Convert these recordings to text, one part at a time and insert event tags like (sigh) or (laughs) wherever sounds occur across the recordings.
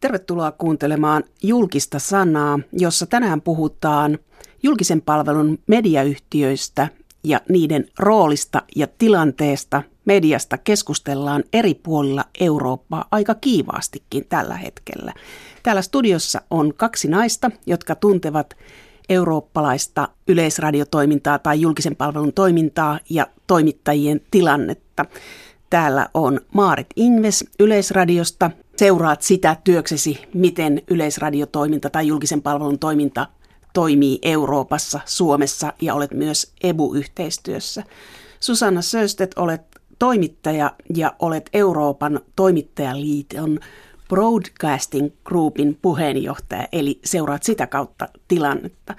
Tervetuloa kuuntelemaan julkista sanaa, jossa tänään puhutaan julkisen palvelun mediayhtiöistä ja niiden roolista ja tilanteesta. Mediasta keskustellaan eri puolilla Eurooppaa aika kiivaastikin tällä hetkellä. Täällä studiossa on kaksi naista, jotka tuntevat eurooppalaista yleisradiotoimintaa tai julkisen palvelun toimintaa ja toimittajien tilannetta. Täällä on Maarit Ingves Yleisradiosta. Seuraat sitä työksesi, miten yleisradiotoiminta tai julkisen palvelun toiminta toimii Euroopassa, Suomessa ja olet myös EBU-yhteistyössä. Susanna Söstet, olet toimittaja ja olet Euroopan toimittajaliiton Broadcasting Groupin puheenjohtaja, eli seuraat sitä kautta tilannetta.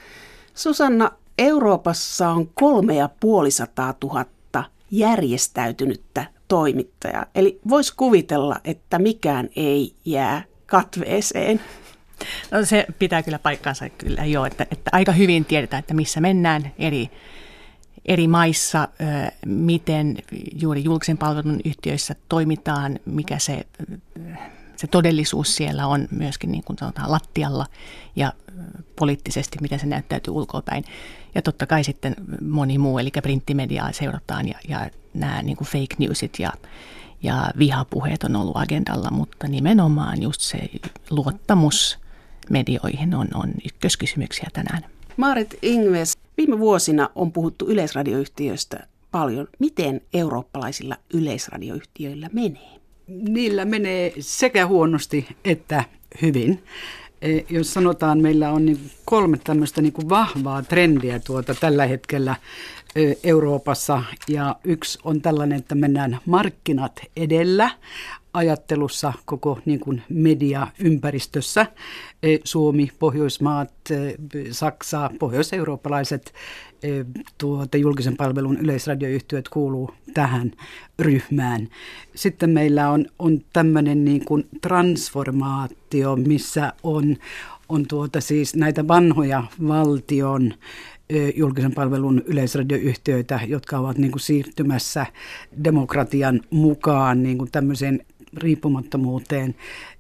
Susanna, Euroopassa on kolme ja puolisataa tuhatta järjestäytynyttä toimittaja. Eli voisi kuvitella, että mikään ei jää katveeseen. No se pitää kyllä paikkaansa kyllä jo, että, että aika hyvin tiedetään, että missä mennään eri, eri maissa, miten juuri julkisen palvelun yhtiöissä toimitaan, mikä se, se todellisuus siellä on myöskin niin kuin sanotaan lattialla ja poliittisesti, miten se näyttäytyy ulkoapäin. Ja totta kai sitten moni muu, eli printtimediaa seurataan ja, ja nämä niin kuin fake newsit ja, ja vihapuheet on ollut agendalla, mutta nimenomaan just se luottamus medioihin on, on ykköskysymyksiä tänään. Maarit Ingves, viime vuosina on puhuttu yleisradioyhtiöistä paljon. Miten eurooppalaisilla yleisradioyhtiöillä menee? Niillä menee sekä huonosti että hyvin. Jos sanotaan, meillä on niin kolme tämmöistä niin vahvaa trendiä tuota tällä hetkellä Euroopassa ja yksi on tällainen, että mennään markkinat edellä ajattelussa koko niin kuin mediaympäristössä. Suomi, Pohjoismaat, Saksa, pohjoiseurooppalaiset tuota, julkisen palvelun yleisradioyhtiöt kuuluu tähän ryhmään. Sitten meillä on, on tämmöinen niin kuin transformaatio, missä on, on tuota siis näitä vanhoja valtion julkisen palvelun yleisradioyhtiöitä, jotka ovat niin kuin siirtymässä demokratian mukaan niin kuin tämmöiseen riippumattomuuteen,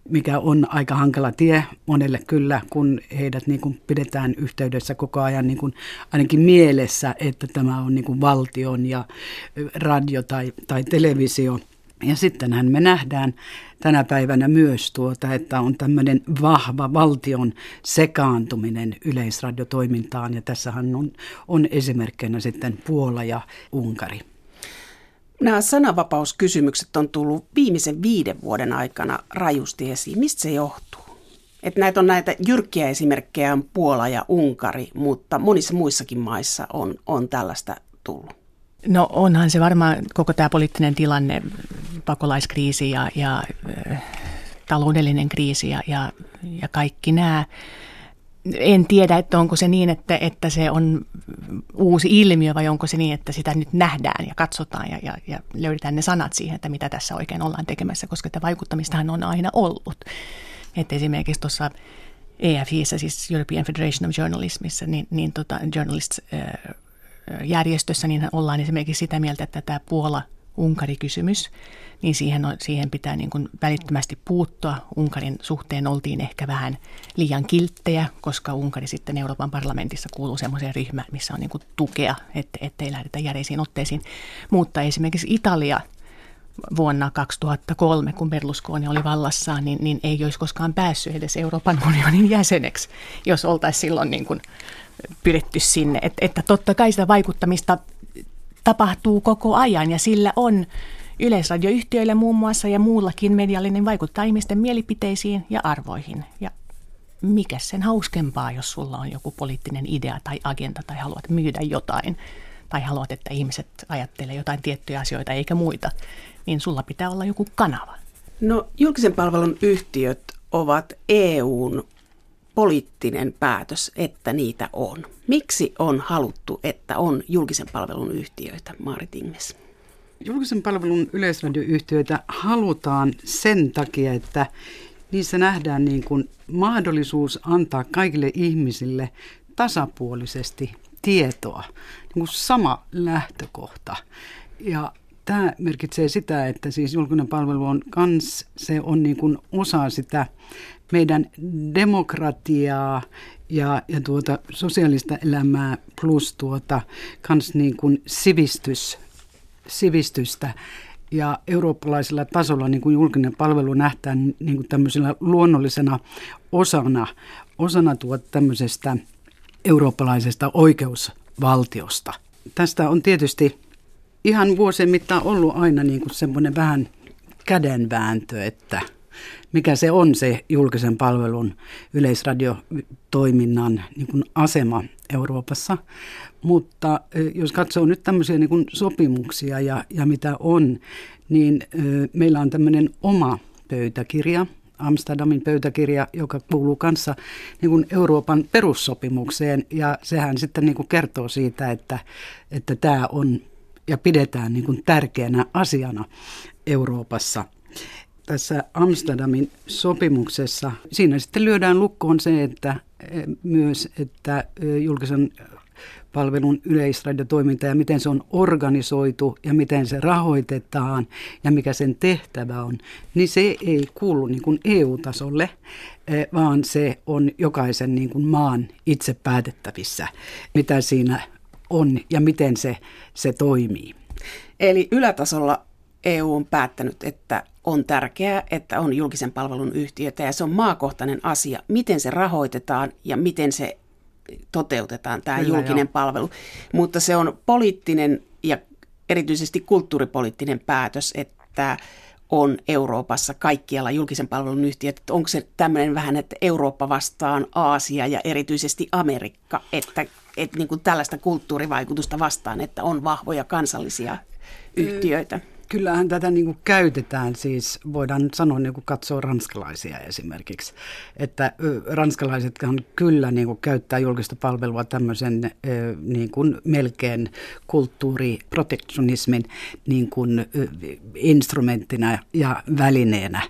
mikä on aika hankala tie monelle kyllä, kun heidät niin kuin pidetään yhteydessä koko ajan niin kuin ainakin mielessä, että tämä on niin kuin valtion ja radio tai, tai televisio. Ja sittenhän me nähdään tänä päivänä myös tuota, että on tämmöinen vahva valtion sekaantuminen yleisradiotoimintaan ja tässähän on, on esimerkkinä sitten Puola ja Unkari. Nämä sananvapauskysymykset on tullut viimeisen viiden vuoden aikana rajusti esiin. Mistä se johtuu? Että näitä on näitä jyrkkiä esimerkkejä on Puola ja Unkari, mutta monissa muissakin maissa on, on tällaista tullut. No onhan se varmaan koko tämä poliittinen tilanne, pakolaiskriisi ja, ja äh, taloudellinen kriisi ja, ja, ja kaikki nämä en tiedä, että onko se niin, että, että se on uusi ilmiö vai onko se niin, että sitä nyt nähdään ja katsotaan ja, ja, ja löydetään ne sanat siihen, että mitä tässä oikein ollaan tekemässä, koska tämä vaikuttamistahan on aina ollut. Että esimerkiksi tuossa EFIssä, siis European Federation of Journalismissa, niin, niin tota, journalists järjestössä, niin ollaan esimerkiksi sitä mieltä, että tämä Puola-Unkari-kysymys – niin siihen, on, siihen pitää niin kuin välittömästi puuttua. Unkarin suhteen oltiin ehkä vähän liian kilttejä, koska Unkari sitten Euroopan parlamentissa kuuluu semmoiseen ryhmään, missä on niin kuin tukea, että, ettei lähdetä järeisiin otteisiin. Mutta esimerkiksi Italia vuonna 2003, kun Berlusconi oli vallassaan, niin, niin ei olisi koskaan päässyt edes Euroopan unionin jäseneksi, jos oltaisiin silloin niin kuin pyritty sinne. Et, että totta kai sitä vaikuttamista tapahtuu koko ajan ja sillä on Yleisradioyhtiöille muun muassa ja muullakin mediallinen vaikuttaa ihmisten mielipiteisiin ja arvoihin. Ja mikä sen hauskempaa, jos sulla on joku poliittinen idea tai agenda tai haluat myydä jotain tai haluat, että ihmiset ajattelee jotain tiettyjä asioita eikä muita, niin sulla pitää olla joku kanava. No julkisen palvelun yhtiöt ovat EUn poliittinen päätös, että niitä on. Miksi on haluttu, että on julkisen palvelun yhtiöitä, Maarit Ingves? Julkisen palvelun yleisradioyhtiöitä halutaan sen takia, että niissä nähdään niin kuin mahdollisuus antaa kaikille ihmisille tasapuolisesti tietoa, niin kuin sama lähtökohta. Ja tämä merkitsee sitä, että siis julkinen palvelu on kans, se on niin kuin osa sitä meidän demokratiaa ja, ja tuota sosiaalista elämää plus tuota kans niin kuin sivistys, sivistystä. Ja eurooppalaisella tasolla niin kuin julkinen palvelu nähtään niin kuin tämmöisellä luonnollisena osana, osana tuota tämmöisestä eurooppalaisesta oikeusvaltiosta. Tästä on tietysti ihan vuosien mittaan ollut aina niin kuin semmoinen vähän kädenvääntö, että mikä se on se julkisen palvelun yleisradiotoiminnan niin kuin asema Euroopassa. Mutta jos katsoo nyt tämmöisiä niin kuin sopimuksia ja, ja mitä on, niin meillä on tämmöinen oma pöytäkirja, Amsterdamin pöytäkirja, joka kuuluu kanssa niin kuin Euroopan perussopimukseen ja sehän sitten niin kuin kertoo siitä, että, että tämä on ja pidetään niin kuin tärkeänä asiana Euroopassa. Tässä Amsterdamin sopimuksessa, siinä sitten lyödään lukkoon se, että eh, myös, että eh, julkisen palvelun yleisradiotoiminta ja miten se on organisoitu ja miten se rahoitetaan ja mikä sen tehtävä on, niin se ei kuulu niin kuin EU-tasolle, eh, vaan se on jokaisen niin kuin maan itse päätettävissä, mitä siinä on ja miten se, se toimii. Eli ylätasolla EU on päättänyt, että on tärkeää, että on julkisen palvelun yhtiötä ja se on maakohtainen asia, miten se rahoitetaan ja miten se toteutetaan, tämä Kyllä, julkinen joo. palvelu. Mutta se on poliittinen ja erityisesti kulttuuripoliittinen päätös, että on Euroopassa kaikkialla julkisen palvelun yhtiöt. Onko se tämmöinen vähän, että Eurooppa vastaan Aasia ja erityisesti Amerikka, että, että niin kuin tällaista kulttuurivaikutusta vastaan, että on vahvoja kansallisia yhtiöitä? Kyllähän tätä niin kuin käytetään, siis voidaan sanoa niin kuin katsoo ranskalaisia esimerkiksi, että ranskalaisethan kyllä niin kuin käyttää julkista palvelua tämmöisen niin kuin melkein kulttuuriprotektionismin niin kuin instrumenttina ja välineenä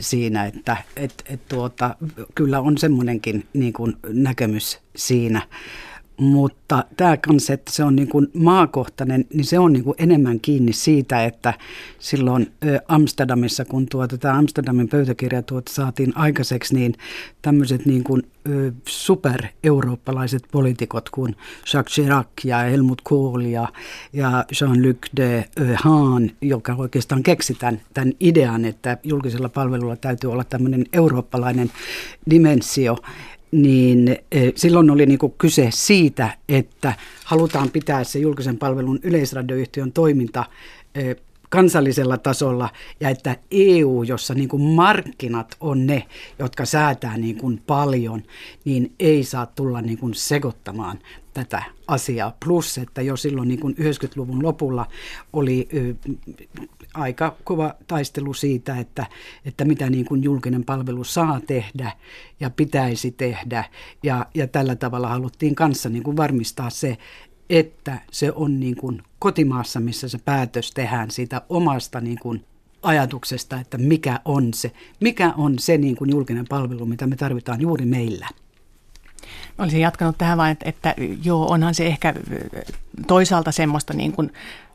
siinä, että et, et tuota, kyllä on semmoinenkin niin kuin näkemys siinä. Mutta tämä kanssa, että se on niin kuin maakohtainen, niin se on niin kuin enemmän kiinni siitä, että silloin Amsterdamissa, kun tuota, tämä Amsterdamin pöytäkirja saatiin aikaiseksi, niin tämmöiset niin kuin super-eurooppalaiset poliitikot kuin Jacques Chirac ja Helmut Kohl ja, ja Jean-Luc de Haan, joka oikeastaan keksi tämän, tämän idean, että julkisella palvelulla täytyy olla tämmöinen eurooppalainen dimensio, niin eh, silloin oli niin kuin kyse siitä, että halutaan pitää se julkisen palvelun yleisradioyhtiön toiminta eh, kansallisella tasolla ja että EU, jossa niin kuin markkinat on ne, jotka säätää niin kuin paljon, niin ei saa tulla niin kuin sekoittamaan tätä asiaa. Plus, että jo silloin niin kuin 90-luvun lopulla oli aika kova taistelu siitä, että, että mitä niin kuin julkinen palvelu saa tehdä ja pitäisi tehdä. Ja, ja tällä tavalla haluttiin kanssa niin kuin varmistaa se, että se on niin kuin kotimaassa, missä se päätös tehdään siitä omasta niin kuin ajatuksesta, että mikä on se, mikä on se niin kuin julkinen palvelu, mitä me tarvitaan juuri meillä. Olisin jatkanut tähän vain, että, että joo, onhan se ehkä toisaalta semmoista niin kuin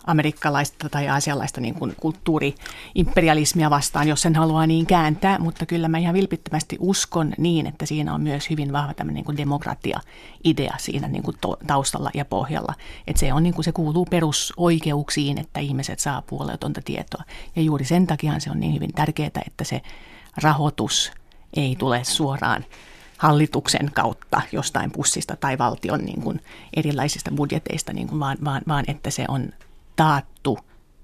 amerikkalaista tai asialaista niin kuin kulttuuri-imperialismia vastaan, jos sen haluaa niin kääntää, mutta kyllä mä ihan vilpittömästi uskon niin, että siinä on myös hyvin vahva tämmöinen niin kuin demokratia-idea siinä niin kuin taustalla ja pohjalla. Että se, on, niin kuin, se kuuluu perusoikeuksiin, että ihmiset saa puolueetonta tietoa. Ja juuri sen takia se on niin hyvin tärkeää, että se rahoitus ei tule suoraan hallituksen kautta jostain pussista tai valtion niin kuin erilaisista budjeteista, niin kuin vaan, vaan, vaan että se on taattu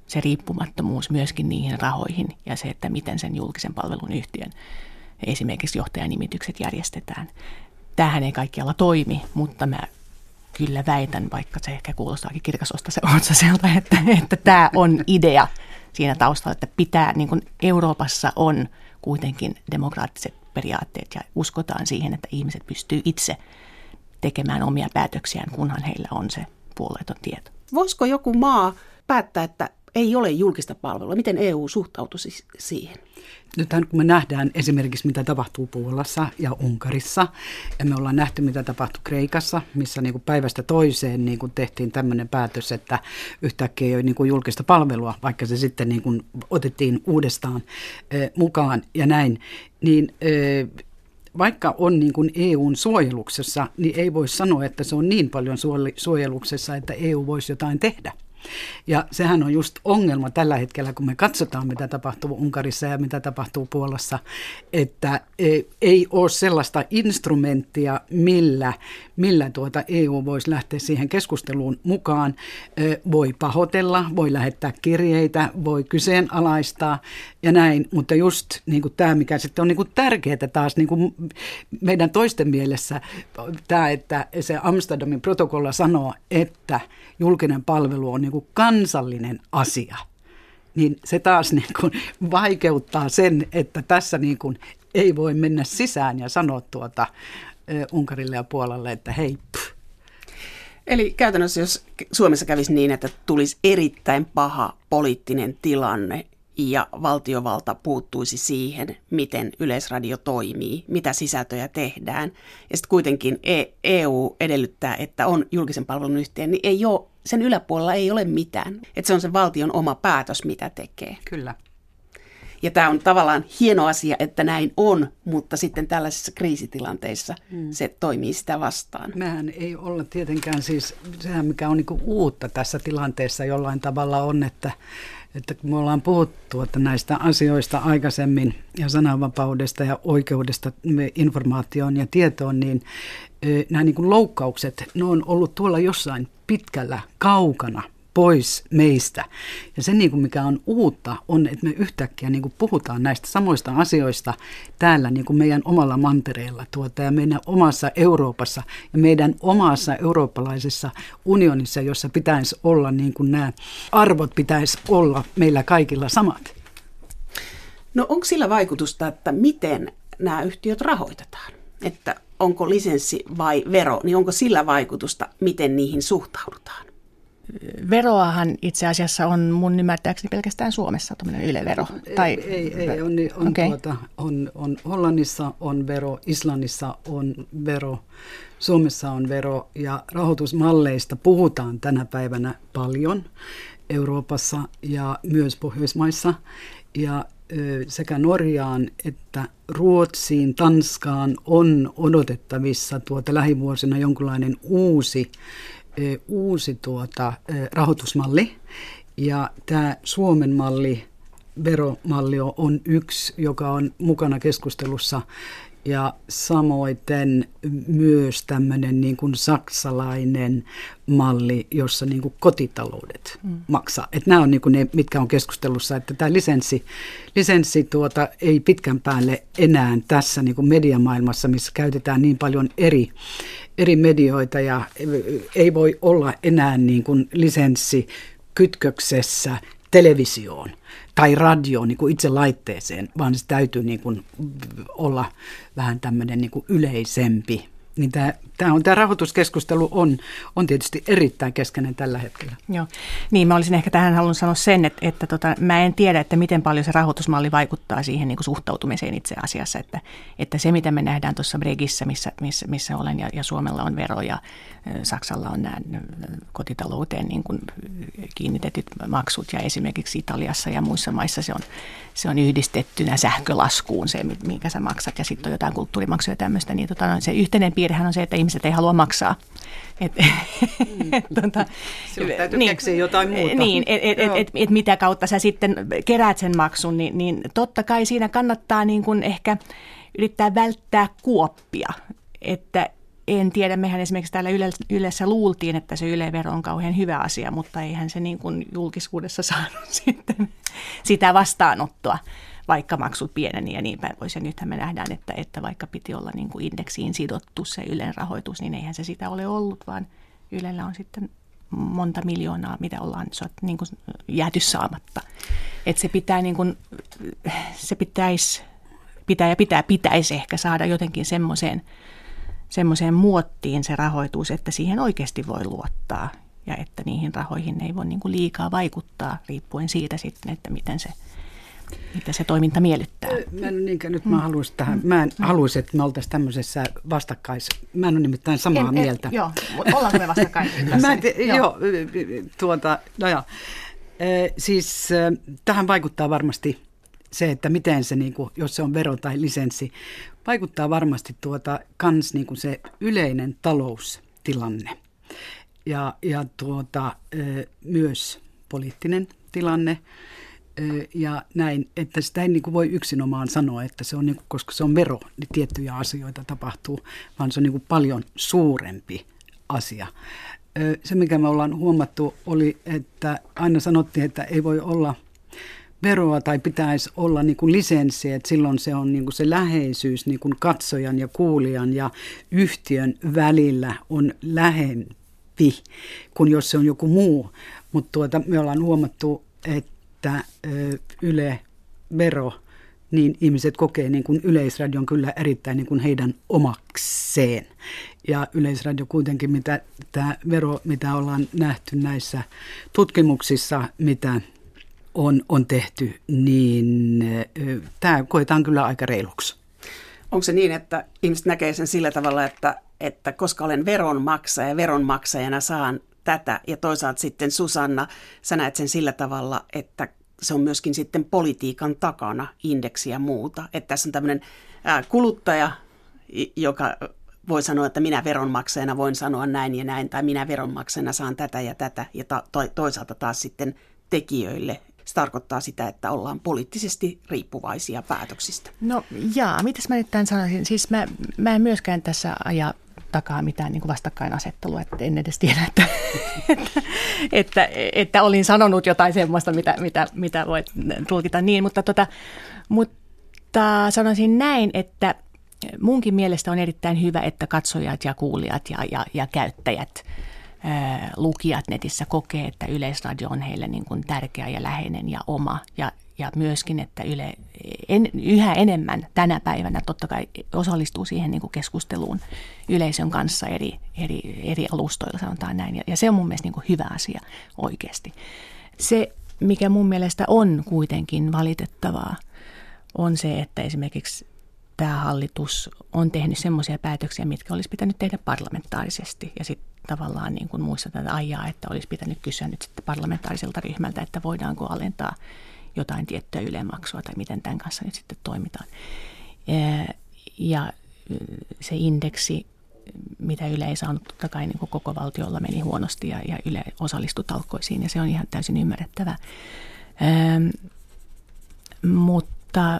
se riippumattomuus myöskin niihin rahoihin ja se, että miten sen julkisen palvelun yhtiön esimerkiksi johtajanimitykset järjestetään. Tähän ei kaikkialla toimi, mutta mä kyllä väitän, vaikka se ehkä kuulostaakin kirkasosta se otsaselta, että, että tämä on idea siinä taustalla, että pitää, niin kuin Euroopassa on kuitenkin demokraattiset periaatteet ja uskotaan siihen, että ihmiset pystyy itse tekemään omia päätöksiään, kunhan heillä on se puolueeton tieto. Voisiko joku maa päättää, että ei ole julkista palvelua. Miten EU suhtautuisi siihen? Nythän kun me nähdään esimerkiksi mitä tapahtuu Puolassa ja Unkarissa ja me ollaan nähty mitä tapahtui Kreikassa, missä niin kuin päivästä toiseen niin kuin tehtiin tämmöinen päätös, että yhtäkkiä ei ole niin kuin julkista palvelua, vaikka se sitten niin kuin otettiin uudestaan eh, mukaan ja näin, niin eh, vaikka on niin kuin EUn suojeluksessa, niin ei voi sanoa, että se on niin paljon suojeluksessa, että EU voisi jotain tehdä. Ja sehän on just ongelma tällä hetkellä, kun me katsotaan, mitä tapahtuu Unkarissa ja mitä tapahtuu Puolassa, että e, ei ole sellaista instrumenttia, millä, millä tuota EU voisi lähteä siihen keskusteluun mukaan. E, voi pahoitella, voi lähettää kirjeitä, voi kyseenalaistaa ja näin, mutta just niin kuin tämä, mikä sitten on niin kuin tärkeää taas niin kuin meidän toisten mielessä, tämä, että se Amsterdamin protokolla sanoo, että julkinen palvelu on niin kuin kansallinen asia, niin se taas niin kuin vaikeuttaa sen, että tässä niin kuin ei voi mennä sisään ja sanoa tuota Unkarille ja Puolalle, että hei, pff. Eli käytännössä jos Suomessa kävisi niin, että tulisi erittäin paha poliittinen tilanne ja valtiovalta puuttuisi siihen, miten yleisradio toimii, mitä sisältöjä tehdään. Ja sitten kuitenkin EU e edellyttää, että on julkisen palvelun yhteen, niin ei ole, sen yläpuolella ei ole mitään. Että se on sen valtion oma päätös, mitä tekee. Kyllä. Ja tämä on tavallaan hieno asia, että näin on, mutta sitten tällaisissa kriisitilanteissa hmm. se toimii sitä vastaan. Mehän ei olla tietenkään siis, sehän mikä on niinku uutta tässä tilanteessa jollain tavalla on, että että kun me ollaan puhuttu että näistä asioista aikaisemmin ja sananvapaudesta ja oikeudesta informaatioon ja tietoon, niin nämä niin kuin loukkaukset, ne on ollut tuolla jossain pitkällä, kaukana pois meistä. Ja se, niin kuin mikä on uutta, on, että me yhtäkkiä niin kuin puhutaan näistä samoista asioista täällä niin kuin meidän omalla mantereella tuota, ja meidän omassa Euroopassa ja meidän omassa eurooppalaisessa unionissa, jossa pitäisi olla niin kuin nämä arvot pitäisi olla meillä kaikilla samat. No onko sillä vaikutusta, että miten nämä yhtiöt rahoitetaan? Että onko lisenssi vai vero, niin onko sillä vaikutusta, miten niihin suhtaudutaan? Veroahan itse asiassa on mun ymmärtääkseni pelkästään Suomessa tuommoinen ylevero. Tai, ei, ei, ei on, on, okay. tuota, on, on Hollannissa on vero, Islannissa on vero, Suomessa on vero ja rahoitusmalleista puhutaan tänä päivänä paljon Euroopassa ja myös Pohjoismaissa. Ja sekä Norjaan että Ruotsiin, Tanskaan on odotettavissa tuota lähivuosina jonkinlainen uusi uusi tuota, rahoitusmalli. Ja tämä Suomen malli, veromalli on yksi, joka on mukana keskustelussa ja samoin myös tämmöinen niin kuin saksalainen malli, jossa niin kuin kotitaloudet mm. maksaa. Että nämä on niin kuin ne, mitkä on keskustelussa, että tämä lisenssi, lisenssi tuota, ei pitkän päälle enää tässä niin kuin mediamaailmassa, missä käytetään niin paljon eri, eri medioita ja ei voi olla enää niin kuin lisenssi kytköksessä televisioon tai radioon niin kuin itse laitteeseen, vaan se täytyy niin kuin olla vähän tämmöinen niin kuin yleisempi niin tämä, tämä, on, tämä rahoituskeskustelu on, on tietysti erittäin keskeinen tällä hetkellä. Joo, niin mä olisin ehkä tähän halunnut sanoa sen, että, että tota, mä en tiedä, että miten paljon se rahoitusmalli vaikuttaa siihen niin kuin suhtautumiseen itse asiassa, että, että se mitä me nähdään tuossa Bregissä, missä, missä, missä olen ja, ja Suomella on vero ja Saksalla on nämä kotitalouteen niin kuin kiinnitetyt maksut ja esimerkiksi Italiassa ja muissa maissa se on, se on yhdistettynä sähkölaskuun se, minkä sä maksat ja sitten on jotain kulttuurimaksuja ja tämmöistä, niin tota, no, se yhteinen piirrehän on se, että ihmiset ei halua maksaa. Et, mm. (laughs) et, tota, Silloin täytyy niin, keksiä jotain muuta. Niin, että et, et, et, et mitä kautta sä sitten keräät sen maksun, niin, niin totta kai siinä kannattaa niin kuin ehkä yrittää välttää kuoppia, että en tiedä, mehän esimerkiksi täällä Ylessä luultiin, että se Yle-vero on kauhean hyvä asia, mutta eihän se niin kuin julkisuudessa (laughs) saanut sitten sitä vastaanottoa, vaikka maksut pieneni ja niin päin pois. Ja nythän me nähdään, että, että vaikka piti olla niin kuin indeksiin sidottu se Ylen rahoitus, niin eihän se sitä ole ollut, vaan Ylellä on sitten monta miljoonaa, mitä ollaan niin kuin jääty saamatta. Että se pitää niin kuin, se pitäisi, pitää ja pitää, pitäisi ehkä saada jotenkin semmoiseen semmoiseen muottiin se rahoitus, että siihen oikeasti voi luottaa. ja että niihin rahoihin ei voi niin kuin liikaa vaikuttaa riippuen siitä sitten, että miten se, mitä se toiminta miellyttää. Mä en niinkään, nyt mä mm. haluaisin tähän, mä en mm. haluaisi, että me oltaisiin tämmöisessä vastakkais, mä en ole nimittäin samaa en, mieltä. En, joo, ollaanko me vastakkain (laughs) mä te, joo. joo, tuota, no joo. siis tähän vaikuttaa varmasti se, että miten se, niin kuin, jos se on vero tai lisenssi, vaikuttaa varmasti tuota, kans niin kuin se yleinen taloustilanne ja, ja tuota, myös poliittinen tilanne ja näin, että sitä ei niin kuin voi yksinomaan sanoa, että se on, niin kuin, koska se on vero, niin tiettyjä asioita tapahtuu, vaan se on niin kuin paljon suurempi asia. Se, mikä me ollaan huomattu, oli, että aina sanottiin, että ei voi olla – veroa tai pitäisi olla niin kuin lisenssi, että silloin se on niin kuin se läheisyys niin kuin katsojan ja kuulijan ja yhtiön välillä on lähempi kuin jos se on joku muu. Mutta tuota, me ollaan huomattu, että Yle vero, niin ihmiset kokee niin kuin yleisradion kyllä erittäin niin kuin heidän omakseen. Ja yleisradio kuitenkin, mitä tämä vero, mitä ollaan nähty näissä tutkimuksissa, mitä on, on tehty, niin tämä koetaan kyllä aika reiluksi. Onko se niin, että ihmiset näkee sen sillä tavalla, että, että koska olen veronmaksaja ja veronmaksajana saan tätä ja toisaalta sitten Susanna, sä näet sen sillä tavalla, että se on myöskin sitten politiikan takana indeksi ja muuta. Että tässä on tämmöinen kuluttaja, joka voi sanoa, että minä veronmaksajana voin sanoa näin ja näin, tai minä veronmaksajana saan tätä ja tätä, ja ta- toisaalta taas sitten tekijöille se tarkoittaa sitä, että ollaan poliittisesti riippuvaisia päätöksistä. No jaa, mitäs mä nyt tämän sanoisin? Siis mä, mä en myöskään tässä aja takaa mitään niin kuin vastakkainasettelua, että en edes tiedä, että, että, (laughs) että, että olin sanonut jotain semmoista, mitä, mitä, mitä voit tulkita niin, mutta, tota, mutta sanoisin näin, että munkin mielestä on erittäin hyvä, että katsojat ja kuulijat ja, ja, ja käyttäjät – lukijat netissä kokee, että Yleisradio on heille niin kuin tärkeä ja läheinen ja oma. Ja, ja myöskin, että Yle en, yhä enemmän tänä päivänä totta kai osallistuu siihen niin kuin keskusteluun yleisön kanssa eri, eri, eri alustoilla, sanotaan näin. Ja, ja se on mun mielestä niin kuin hyvä asia oikeasti. Se, mikä mun mielestä on kuitenkin valitettavaa, on se, että esimerkiksi tämä hallitus on tehnyt semmoisia päätöksiä, mitkä olisi pitänyt tehdä parlamentaarisesti. Ja sitten tavallaan niin kuin muissa tätä ajaa, että olisi pitänyt kysyä nyt sitten parlamentaariselta ryhmältä, että voidaanko alentaa jotain tiettyä ylemaksua tai miten tämän kanssa nyt sitten toimitaan. Ja se indeksi, mitä Yle ei saanut, totta kai niin kuin koko valtiolla meni huonosti ja, ja Yle osallistui talkoisiin ja se on ihan täysin ymmärrettävää. Mutta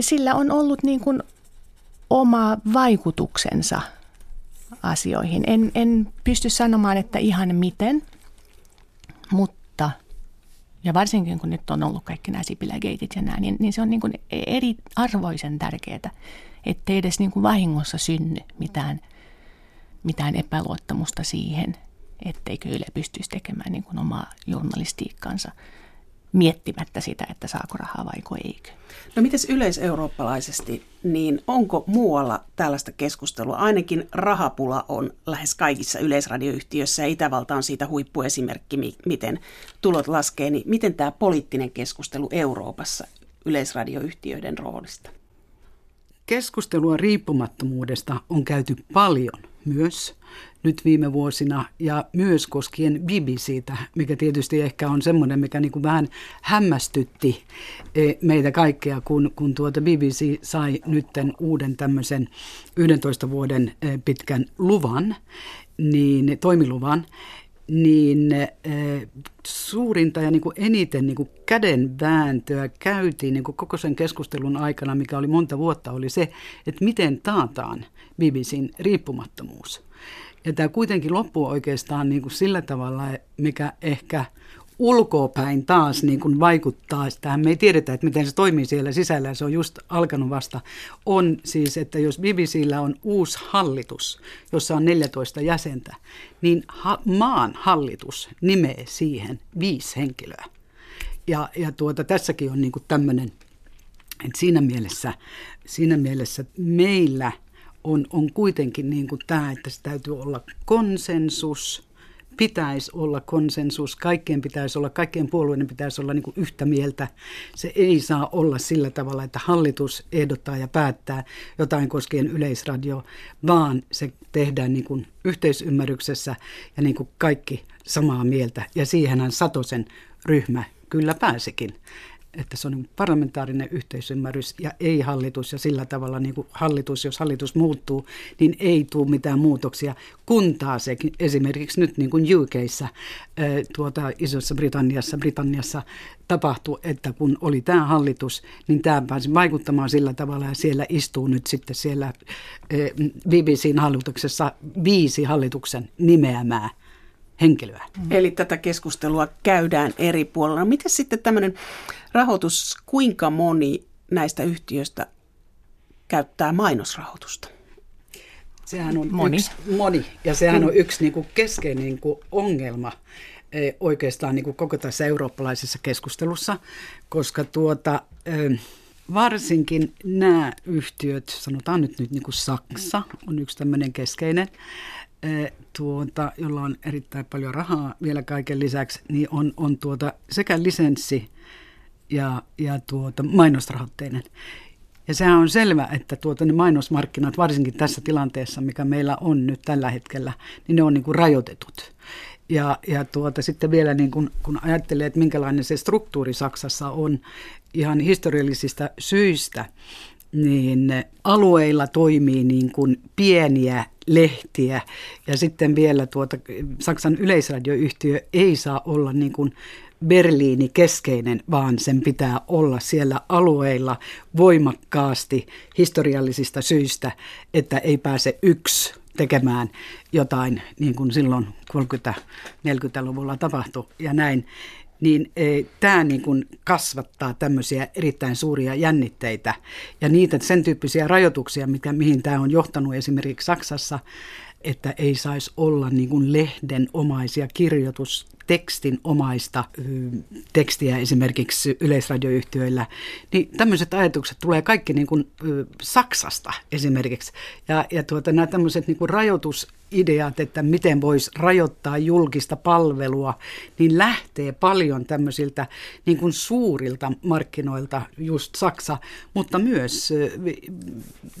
sillä on ollut niin kuin oma vaikutuksensa – asioihin. En, en pysty sanomaan, että ihan miten, mutta ja varsinkin kun nyt on ollut kaikki nämä Sipilä-geitit ja nämä, niin, niin se on niin kuin eri arvoisen tärkeää, ettei edes niin kuin vahingossa synny mitään, mitään epäluottamusta siihen, etteikö Yle pystyisi tekemään niin kuin omaa journalistiikkansa – miettimättä sitä, että saako rahaa vai eikö. No miten yleiseurooppalaisesti, niin onko muualla tällaista keskustelua? Ainakin rahapula on lähes kaikissa yleisradioyhtiöissä ja Itävalta on siitä huippuesimerkki, miten tulot laskee. Niin miten tämä poliittinen keskustelu Euroopassa yleisradioyhtiöiden roolista? Keskustelua riippumattomuudesta on käyty paljon myös nyt viime vuosina ja myös koskien BBCtä, mikä tietysti ehkä on semmoinen, mikä niin kuin vähän hämmästytti e, meitä kaikkea, kun, kun tuota BBC sai nytten uuden tämmöisen 11 vuoden e, pitkän luvan, niin toimiluvan, niin äh, suurinta ja niin kuin eniten niin kuin kädenvääntöä käytiin niin kuin koko sen keskustelun aikana, mikä oli monta vuotta, oli se, että miten taataan BBCn riippumattomuus. Ja tämä kuitenkin loppuu oikeastaan niin kuin sillä tavalla, mikä ehkä ulkopäin taas niin kuin vaikuttaa, tähän me ei tiedetä, että miten se toimii siellä sisällä, se on just alkanut vasta, on siis, että jos BBCllä on uusi hallitus, jossa on 14 jäsentä, niin ha- maan hallitus nimee siihen viisi henkilöä. Ja, ja tuota, tässäkin on niin kuin tämmöinen, että siinä mielessä, siinä mielessä meillä – on, on kuitenkin niin kuin tämä, että se täytyy olla konsensus, pitäisi olla konsensus, kaikkien pitäisi olla, kaikkien puolueiden pitäisi olla niin kuin yhtä mieltä. Se ei saa olla sillä tavalla, että hallitus ehdottaa ja päättää jotain koskien yleisradio, vaan se tehdään niin kuin yhteisymmärryksessä ja niin kuin kaikki samaa mieltä. Ja siihenhän Satosen ryhmä kyllä pääsikin että se on parlamentaarinen yhteisymmärrys ja ei hallitus ja sillä tavalla niin kuin hallitus, jos hallitus muuttuu, niin ei tule mitään muutoksia, kun taas esimerkiksi nyt niin kuin UKissa, tuota, Isossa Britanniassa, Britanniassa tapahtui, että kun oli tämä hallitus, niin tämä pääsi vaikuttamaan sillä tavalla ja siellä istuu nyt sitten siellä BBCn hallituksessa viisi hallituksen nimeämää henkilöä. Eli tätä keskustelua käydään eri puolilla. No, miten sitten tämmöinen rahoitus, kuinka moni näistä yhtiöistä käyttää mainosrahoitusta? Sehän on moni. Yksi, moni. Ja sehän on yksi niin kuin keskeinen niin kuin ongelma e, oikeastaan niin kuin koko tässä eurooppalaisessa keskustelussa, koska tuota, e, varsinkin nämä yhtiöt, sanotaan nyt, nyt niin kuin Saksa on yksi tämmöinen keskeinen, tuota, jolla on erittäin paljon rahaa vielä kaiken lisäksi, niin on, on tuota sekä lisenssi ja, ja tuota, mainosrahoitteinen. Ja sehän on selvä, että tuota, ne mainosmarkkinat, varsinkin tässä tilanteessa, mikä meillä on nyt tällä hetkellä, niin ne on niin kuin rajoitetut. Ja, ja tuota, sitten vielä niin kun, kun ajattelee, että minkälainen se struktuuri Saksassa on ihan historiallisista syistä, niin alueilla toimii niin kuin pieniä lehtiä. Ja sitten vielä tuota, Saksan yleisradioyhtiö ei saa olla niin kuin Berliini keskeinen, vaan sen pitää olla siellä alueilla voimakkaasti historiallisista syistä, että ei pääse yksi tekemään jotain niin kuin silloin 30-40-luvulla tapahtui ja näin, niin e, tämä niin kasvattaa tämmöisiä erittäin suuria jännitteitä ja niitä sen tyyppisiä rajoituksia, mikä, mihin tämä on johtanut esimerkiksi Saksassa, että ei saisi olla niin kuin lehden omaisia kirjoitus, tekstin omaista tekstiä esimerkiksi yleisradioyhtiöillä, niin tämmöiset ajatukset tulee kaikki niin kuin, Saksasta esimerkiksi. Ja, ja tuota, nämä tämmöiset niin kuin rajoitusideat, että miten voisi rajoittaa julkista palvelua, niin lähtee paljon tämmöisiltä niin kuin suurilta markkinoilta, just Saksa, mutta myös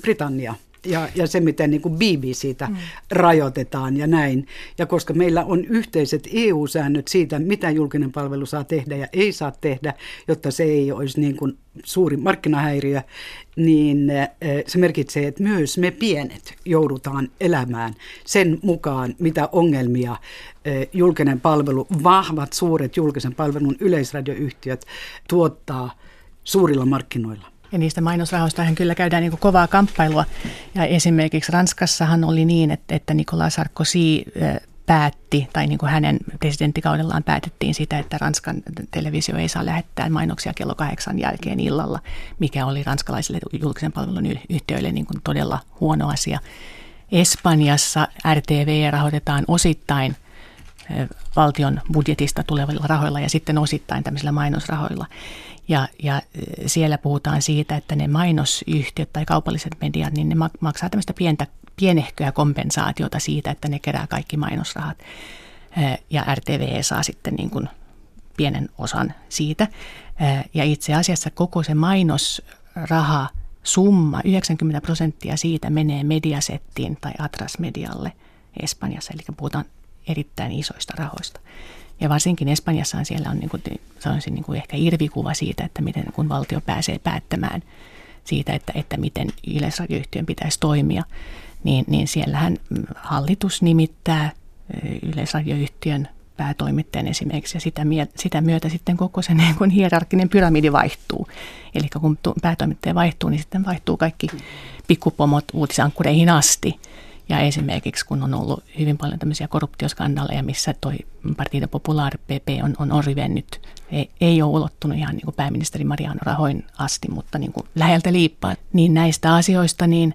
Britannia ja, ja se, miten niin kuin BBCtä mm. rajoitetaan ja näin. Ja koska meillä on yhteiset EU-säännöt siitä, mitä julkinen palvelu saa tehdä ja ei saa tehdä, jotta se ei olisi niin kuin suuri markkinahäiriö, niin eh, se merkitsee, että myös me pienet joudutaan elämään sen mukaan, mitä ongelmia eh, julkinen palvelu, vahvat suuret julkisen palvelun yleisradioyhtiöt tuottaa suurilla markkinoilla. Ja niistä mainosrahoista kyllä käydään niin kovaa kamppailua. Ja esimerkiksi Ranskassahan oli niin, että, että Nicolas Sarkozy päätti, tai niin kuin hänen presidenttikaudellaan päätettiin sitä, että Ranskan televisio ei saa lähettää mainoksia kello kahdeksan jälkeen illalla, mikä oli ranskalaisille julkisen palvelun yhtiöille niin kuin todella huono asia. Espanjassa RTV rahoitetaan osittain valtion budjetista tulevilla rahoilla ja sitten osittain tämmöisillä mainosrahoilla. Ja, ja siellä puhutaan siitä, että ne mainosyhtiöt tai kaupalliset mediat, niin ne maksaa tämmöistä pientä, pienehköä kompensaatiota siitä, että ne kerää kaikki mainosrahat. Ja RTV saa sitten niin kuin pienen osan siitä. Ja itse asiassa koko se mainosraha summa, 90 prosenttia siitä menee Mediasettiin tai Atras Medialle Espanjassa, eli puhutaan erittäin isoista rahoista. Ja varsinkin Espanjassa siellä on niin kuin, sanoisin, niin kuin ehkä irvikuva siitä, että miten kun valtio pääsee päättämään siitä, että, että miten yleisradioyhtiön pitäisi toimia, niin, niin siellähän hallitus nimittää yleisradioyhtiön päätoimittajan esimerkiksi, ja sitä, sitä myötä sitten koko se (laughs) niin kuin hierarkkinen pyramidi vaihtuu. Eli kun päätoimittaja vaihtuu, niin sitten vaihtuu kaikki pikkupomot uutisankkureihin asti. Ja esimerkiksi kun on ollut hyvin paljon tämmöisiä korruptioskandaaleja, missä toi Partido Popular PP on, on orivennyt, ei, ei ole ulottunut ihan niin kuin pääministeri Mariano Rahoin asti, mutta niin kuin läheltä liippaa, niin näistä asioista niin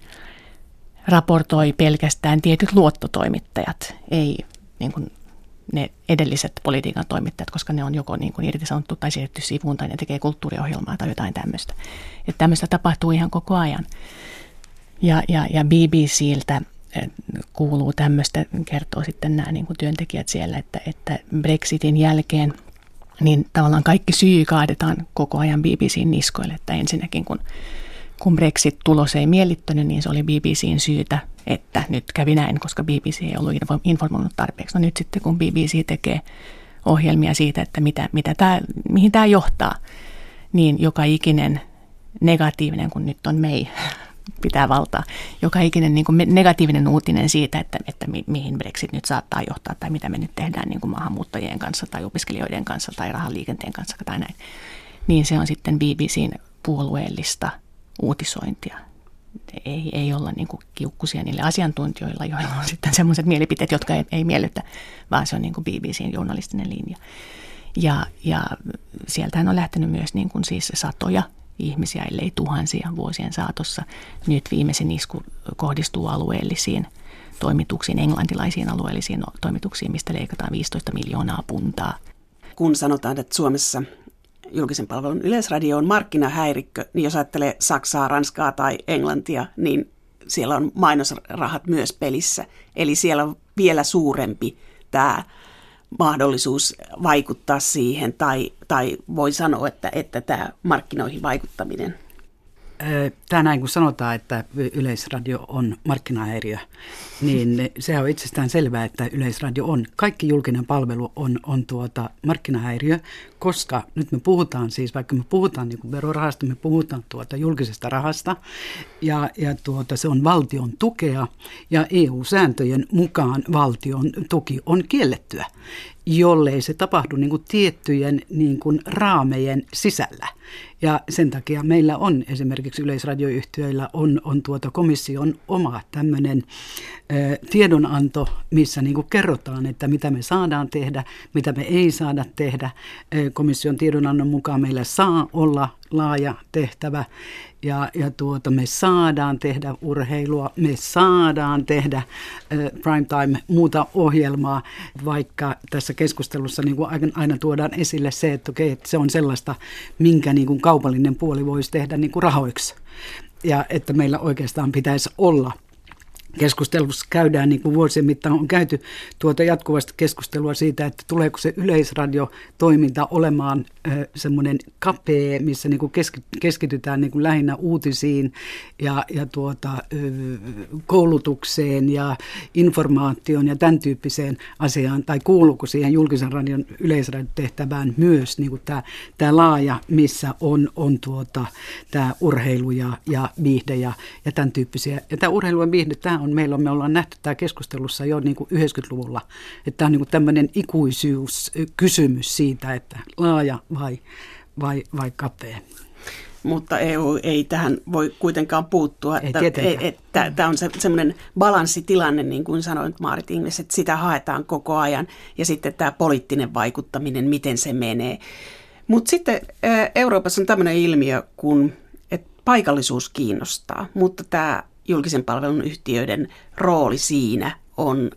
raportoi pelkästään tietyt luottotoimittajat, ei niin kuin ne edelliset politiikan toimittajat, koska ne on joko niin kuin irtisanottu tai siirretty sivuun tai ne tekee kulttuuriohjelmaa tai jotain tämmöistä. Että tämmöistä tapahtuu ihan koko ajan. Ja, ja, ja BBCltä kuuluu tämmöistä, kertoo sitten nämä niin kuin työntekijät siellä, että, että Brexitin jälkeen niin tavallaan kaikki syy kaadetaan koko ajan BBCn niskoille, että ensinnäkin kun, kun Brexit-tulos ei miellyttänyt, niin se oli BBCn syytä, että nyt kävi näin, koska BBC ei ollut informoinut tarpeeksi. No nyt sitten kun BBC tekee ohjelmia siitä, että mitä, mitä tämä, mihin tämä johtaa, niin joka ikinen negatiivinen, kun nyt on mei pitää valtaa. Joka ikinen niin kuin negatiivinen uutinen siitä, että, että mi, mihin Brexit nyt saattaa johtaa tai mitä me nyt tehdään niin kuin maahanmuuttajien kanssa tai opiskelijoiden kanssa tai rahaliikenteen kanssa tai näin, niin se on sitten BBCn puolueellista uutisointia. Ei, ei olla niin kuin kiukkusia niille asiantuntijoilla, joilla on sitten sellaiset mielipiteet, jotka ei, ei miellytä, vaan se on niin kuin BBCn journalistinen linja. Ja, ja sieltähän on lähtenyt myös niin kuin siis satoja ihmisiä, ellei tuhansia vuosien saatossa. Nyt viimeisin isku kohdistuu alueellisiin toimituksiin, englantilaisiin alueellisiin toimituksiin, mistä leikataan 15 miljoonaa puntaa. Kun sanotaan, että Suomessa julkisen palvelun yleisradio on markkinahäirikkö, niin jos ajattelee Saksaa, Ranskaa tai Englantia, niin siellä on mainosrahat myös pelissä. Eli siellä on vielä suurempi tämä mahdollisuus vaikuttaa siihen tai, tai voi sanoa, että, että tämä markkinoihin vaikuttaminen Tämä näin kun sanotaan, että Yleisradio on markkinahäiriö, niin sehän on itsestään selvää, että Yleisradio on. Kaikki julkinen palvelu on, on tuota markkinahäiriö, koska nyt me puhutaan siis, vaikka me puhutaan niin verorahasta, me puhutaan tuota julkisesta rahasta ja, ja tuota, se on valtion tukea ja EU-sääntöjen mukaan valtion tuki on kiellettyä jollei se tapahdu niin kuin tiettyjen niin kuin raamejen sisällä. Ja sen takia meillä on esimerkiksi yleisradioyhtiöillä on, on tuota komission oma tämmöinen tiedonanto, missä niin kuin kerrotaan, että mitä me saadaan tehdä, mitä me ei saada tehdä. Komission tiedonannon mukaan meillä saa olla laaja tehtävä ja, ja tuota, me saadaan tehdä urheilua, me saadaan tehdä äh, primetime muuta ohjelmaa, vaikka tässä keskustelussa niin kuin aina tuodaan esille se, että, okei, että se on sellaista, minkä niin kuin kaupallinen puoli voisi tehdä niin kuin rahoiksi. Ja että meillä oikeastaan pitäisi olla keskustelussa käydään, niin kuin vuosien mittaan on käyty tuota jatkuvasti keskustelua siitä, että tuleeko se yleisradiotoiminta olemaan semmoinen kapea, missä niin kuin keskitytään niin kuin lähinnä uutisiin ja, ja tuota, koulutukseen ja informaatioon ja tämän tyyppiseen asiaan, tai kuuluuko siihen julkisen radion yleisradiotehtävään myös niin kuin tämä, tämä laaja, missä on, on tuota, tämä urheilu ja, ja viihde ja, ja tämän tyyppisiä. Ja tämä urheilu ja viihde, tämä on meillä, me ollaan nähty tämä keskustelussa jo niin kuin 90-luvulla, että tämä on niin kuin tämmöinen ikuisuuskysymys siitä, että laaja vai, vai, vai kapea. Mutta EU ei tähän voi kuitenkaan puuttua. Ei että, että, että tämä on se, semmoinen balanssitilanne, niin kuin sanoin Maarit Ingles, että sitä haetaan koko ajan. Ja sitten tämä poliittinen vaikuttaminen, miten se menee. Mutta sitten Euroopassa on tämmöinen ilmiö, kun että paikallisuus kiinnostaa, mutta tämä julkisen palvelun yhtiöiden rooli siinä on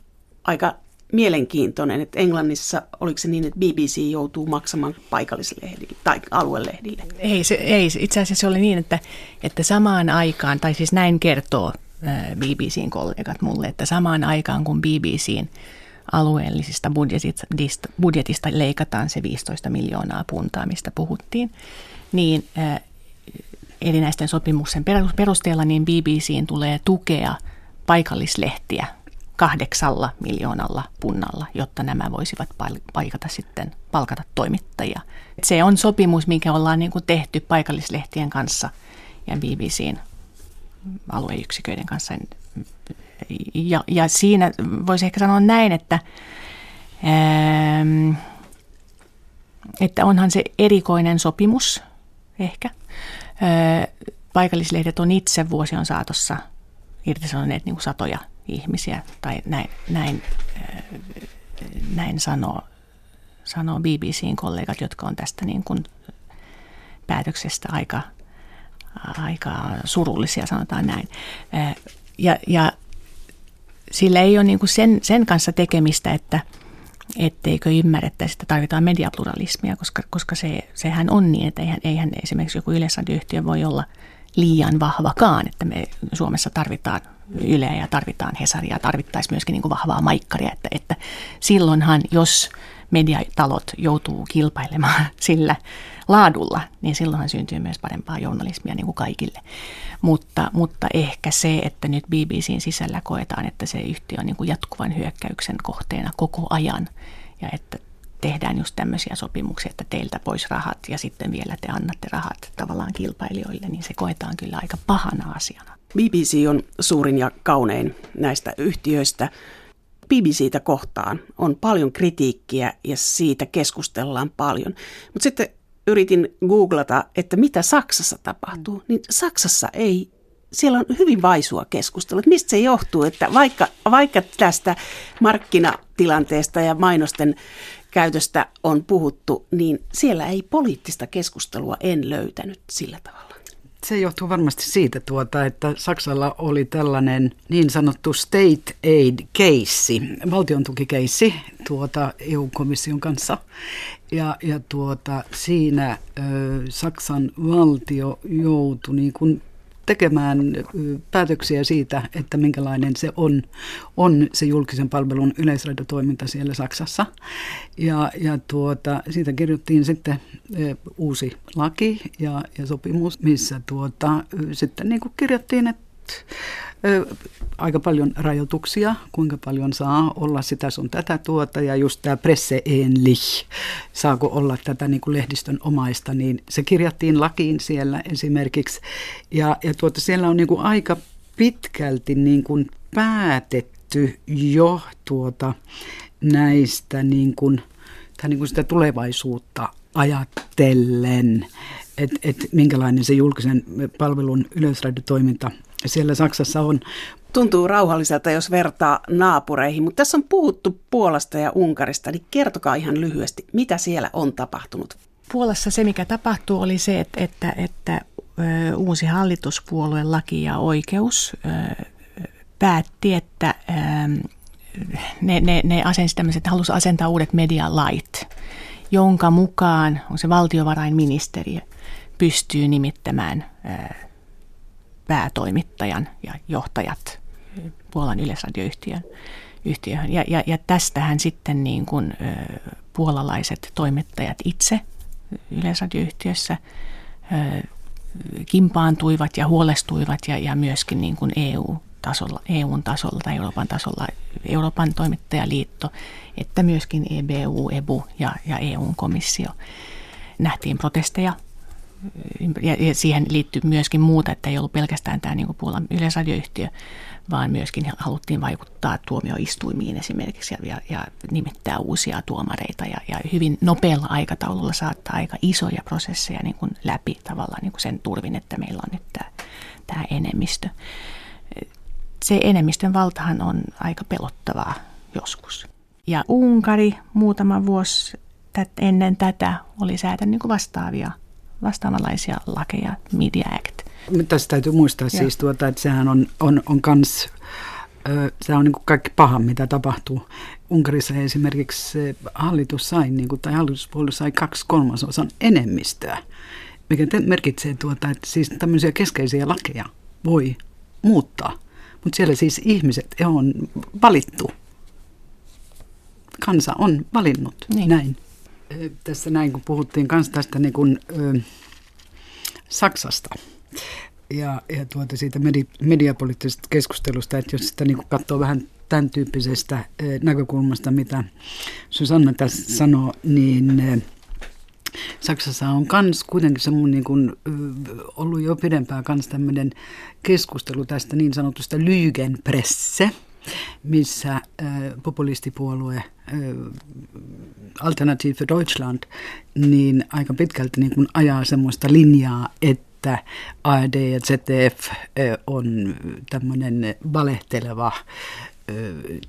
aika mielenkiintoinen, että Englannissa oliko se niin, että BBC joutuu maksamaan paikallislehdille tai aluelehdille? Ei, se, ei itse asiassa se oli niin, että, että samaan aikaan, tai siis näin kertoo BBCn kollegat mulle, että samaan aikaan kun BBCn alueellisista budjetista, budjetista leikataan se 15 miljoonaa puntaa, mistä puhuttiin, niin eli näisten sopimuksen perusteella niin BBCin tulee tukea paikallislehtiä kahdeksalla miljoonalla punnalla, jotta nämä voisivat paikata sitten, palkata toimittajia. Se on sopimus, minkä ollaan niin kuin tehty paikallislehtien kanssa ja BBCin alueyksiköiden kanssa. Ja, ja siinä voisi ehkä sanoa näin, että, että onhan se erikoinen sopimus ehkä – Paikallislehdet on itse vuosien saatossa irtisanoneet niin satoja ihmisiä, tai näin, näin, näin sanoo, sanoo BBCin kollegat, jotka on tästä niin kuin päätöksestä aika, aika surullisia, sanotaan näin. Ja, ja sillä ei ole niin kuin sen, sen kanssa tekemistä, että – etteikö ymmärrettäisi, että tarvitaan mediapluralismia, koska, koska se, sehän on niin, että eihän, eihän esimerkiksi joku yleisradioyhtiö voi olla liian vahvakaan, että me Suomessa tarvitaan Yleä ja tarvitaan Hesaria, tarvittaisiin myöskin niin kuin vahvaa maikkaria, että, että silloinhan, jos mediatalot joutuu kilpailemaan (laughs) sillä laadulla, niin silloinhan syntyy myös parempaa journalismia niin kuin kaikille. Mutta, mutta ehkä se, että nyt BBCn sisällä koetaan, että se yhtiö on niin kuin jatkuvan hyökkäyksen kohteena koko ajan ja että tehdään just tämmöisiä sopimuksia, että teiltä pois rahat ja sitten vielä te annatte rahat tavallaan kilpailijoille, niin se koetaan kyllä aika pahana asiana. BBC on suurin ja kaunein näistä yhtiöistä. BBCtä kohtaan on paljon kritiikkiä ja siitä keskustellaan paljon. Mutta sitten yritin googlata, että mitä Saksassa tapahtuu, niin Saksassa ei, siellä on hyvin vaisua keskustelua. Että mistä se johtuu, että vaikka, vaikka tästä markkinatilanteesta ja mainosten käytöstä on puhuttu, niin siellä ei poliittista keskustelua en löytänyt sillä tavalla. Se johtuu varmasti siitä, tuota, että Saksalla oli tällainen niin sanottu state aid case, valtion tukikeissi tuota EU-komission kanssa. Ja, ja tuota, siinä ö, Saksan valtio joutui niin kuin tekemään päätöksiä siitä, että minkälainen se on, on se julkisen palvelun yleisradiotoiminta siellä Saksassa. Ja, ja tuota, siitä kirjoittiin sitten uusi laki ja, ja sopimus, missä tuota, sitten niin kuin että aika paljon rajoituksia, kuinka paljon saa olla sitä sun tätä tuota ja just tämä presse enlich, saako olla tätä niin kuin lehdistön omaista, niin se kirjattiin lakiin siellä esimerkiksi. Ja, ja tuota, siellä on niin kuin aika pitkälti niin kuin päätetty jo tuota näistä niin kuin, tai niin kuin sitä tulevaisuutta ajatellen, että et minkälainen se julkisen palvelun yleisradiotoiminta siellä Saksassa on. Tuntuu rauhalliselta, jos vertaa naapureihin, mutta tässä on puhuttu Puolasta ja Unkarista, niin kertokaa ihan lyhyesti, mitä siellä on tapahtunut. Puolassa se, mikä tapahtuu, oli se, että, että, että uusi hallituspuolue Laki ja oikeus päätti, että ne, ne, ne asensi tämmöiset, halusi asentaa uudet medialait, jonka mukaan on se valtiovarainministeriö pystyy nimittämään päätoimittajan ja johtajat Puolan yleisradioyhtiön yhtiöhön. Ja, ja, ja tästähän sitten niin kuin, ö, puolalaiset toimittajat itse yleisradioyhtiössä ö, kimpaantuivat ja huolestuivat ja, ja myöskin niin kuin EU-tasolla, EUn tasolla tai Euroopan tasolla, Euroopan toimittajaliitto, että myöskin EBU, EBU ja, ja EUn komissio. Nähtiin protesteja ja, siihen liittyy myöskin muuta, että ei ollut pelkästään tämä niin Puolan yleisradioyhtiö, vaan myöskin haluttiin vaikuttaa tuomioistuimiin esimerkiksi ja, ja nimittää uusia tuomareita ja, ja hyvin nopealla aikataululla saattaa aika isoja prosesseja niin kuin läpi tavallaan niin kuin sen turvin, että meillä on nyt tämä, tämä enemmistö. Se enemmistön valtahan on aika pelottavaa joskus. Ja Unkari muutama vuosi ennen tätä oli säätänyt niin vastaavia vastaavanlaisia lakeja, Media Act. Tässä täytyy muistaa Joo. siis, tuota, että sehän on, on, on kans, se on niin kuin kaikki paha, mitä tapahtuu. Unkarissa esimerkiksi hallitus sai, niin kuin, tai hallituspuolue sai kaksi kolmasosan enemmistöä, mikä merkitsee, tuota, että siis tämmöisiä keskeisiä lakeja voi muuttaa. Mutta siellä siis ihmiset on valittu. Kansa on valinnut niin. näin tässä näin, kun puhuttiin myös tästä niin kuin, ö, Saksasta ja, ja tuota siitä medi, mediapoliittisesta keskustelusta, että jos sitä niin kuin katsoo vähän tämän tyyppisestä ö, näkökulmasta, mitä Susanna tässä sanoo, niin ö, Saksassa on kans kuitenkin semmoinen niin kuin, ollut jo pidempään kans tämmöinen keskustelu tästä niin sanotusta Lügenpresse, missä äh, populistipuolue äh, Alternative für Deutschland niin aika pitkälti niin kuin ajaa semmoista linjaa, että ARD ja ZDF äh, on tämmöinen valehteleva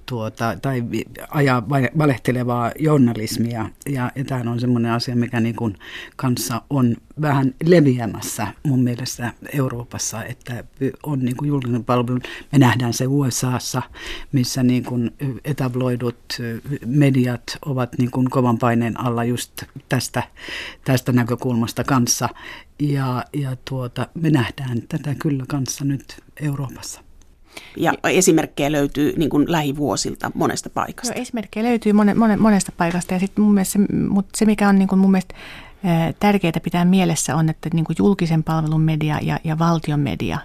tuota, tai ajaa valehtelevaa journalismia. Ja, ja tämä on semmoinen asia, mikä niin kuin kanssa on vähän leviämässä mun mielestä Euroopassa, että on niin kuin julkinen palvelu. Me nähdään se USAssa, missä niin kuin etabloidut mediat ovat niin kuin kovan paineen alla just tästä, tästä näkökulmasta kanssa. Ja, ja tuota, me nähdään tätä kyllä kanssa nyt Euroopassa. Ja esimerkkejä löytyy niin kuin lähivuosilta monesta paikasta. Joo, esimerkkejä löytyy mone, mone, monesta paikasta. Ja sitten mun mielestä se, mutta se, mikä on niin kuin mun mielestä tärkeää pitää mielessä on, että niin kuin julkisen palvelun media ja, ja valtion media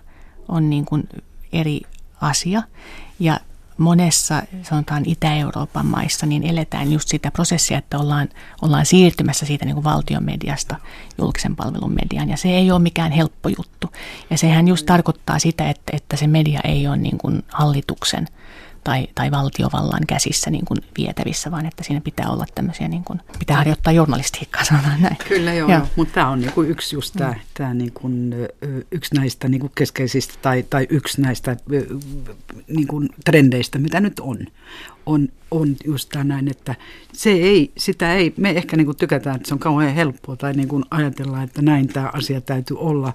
on niin kuin eri asia. Ja monessa sanotaan Itä-Euroopan maissa niin eletään just sitä prosessia, että ollaan, ollaan siirtymässä siitä niin kuin valtion mediasta julkisen palvelun mediaan. Ja se ei ole mikään helppo juttu. Ja sehän just tarkoittaa sitä, että, että se media ei ole niin kuin hallituksen – tai, tai valtiovallan käsissä niin kuin vietävissä, vaan että siinä pitää olla tämmöisiä, niin kuin, pitää harjoittaa journalistiikkaa, sanotaan näin. Kyllä joo, joo. mutta tämä on niin kuin yksi just tämä, mm. tämä niin kuin, yksi näistä niin kuin keskeisistä tai, tai yksi näistä niin kuin trendeistä, mitä nyt on, on, on just tämä näin, että se ei, sitä ei, me ehkä niin kuin tykätään, että se on kauhean helppoa tai niin kuin ajatellaan, että näin tämä asia täytyy olla,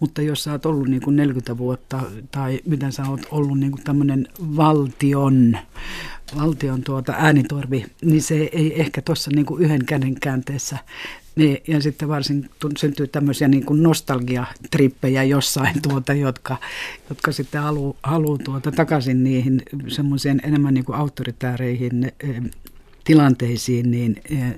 mutta jos sä oot ollut niin kuin 40 vuotta tai mitä sä oot ollut niin kuin tämmöinen valtion, valtion tuota äänitorvi, niin se ei ehkä tuossa niin kuin yhden käden käänteessä niin, ja sitten varsin syntyy tämmöisiä niin kuin nostalgiatrippejä jossain, tuota, jotka, jotka sitten haluaa halu tuota takaisin niihin semmoiseen enemmän niin kuin autoritääreihin eh, tilanteisiin, niin eh,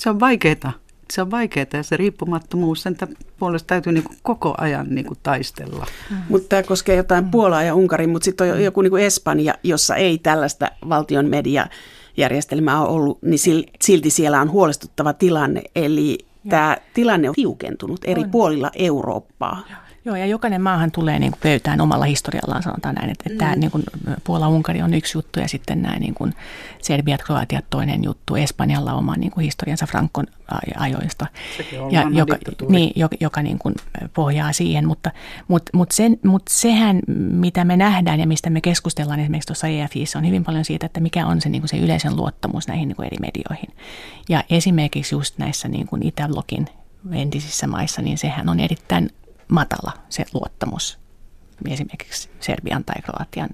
se on vaikeaa. Se on vaikeaa ja se riippumattomuus, sen puolesta täytyy niin kuin koko ajan niin kuin taistella. Mm. Mutta tämä koskee jotain mm. Puolaa ja Unkaria, mutta sitten on joku niin kuin Espanja, jossa ei tällaista valtion media järjestelmää on ollut, niin silti siellä on huolestuttava tilanne. Eli tämä tilanne on tiukentunut eri on. puolilla Eurooppaa. Joo. Joo, ja jokainen maahan tulee niin kuin pöytään omalla historiallaan, sanotaan näin. Että, mm. tämä niin kuin Puola-Unkari on yksi juttu ja sitten nämä niin kuin Serbiat, Kroatiat toinen juttu. Espanjalla oma niin kuin historiansa Frankon ajoista, ja joka, niin, joka, joka niin kuin pohjaa siihen. Mutta, mutta, mutta, sen, mutta sehän, mitä me nähdään ja mistä me keskustellaan esimerkiksi tuossa EFIssä, on hyvin paljon siitä, että mikä on se, niin kuin se yleisen luottamus näihin niin kuin eri medioihin. Ja esimerkiksi just näissä niin kuin Itäblokin entisissä maissa, niin sehän on erittäin matala se luottamus esimerkiksi Serbian tai Kroatian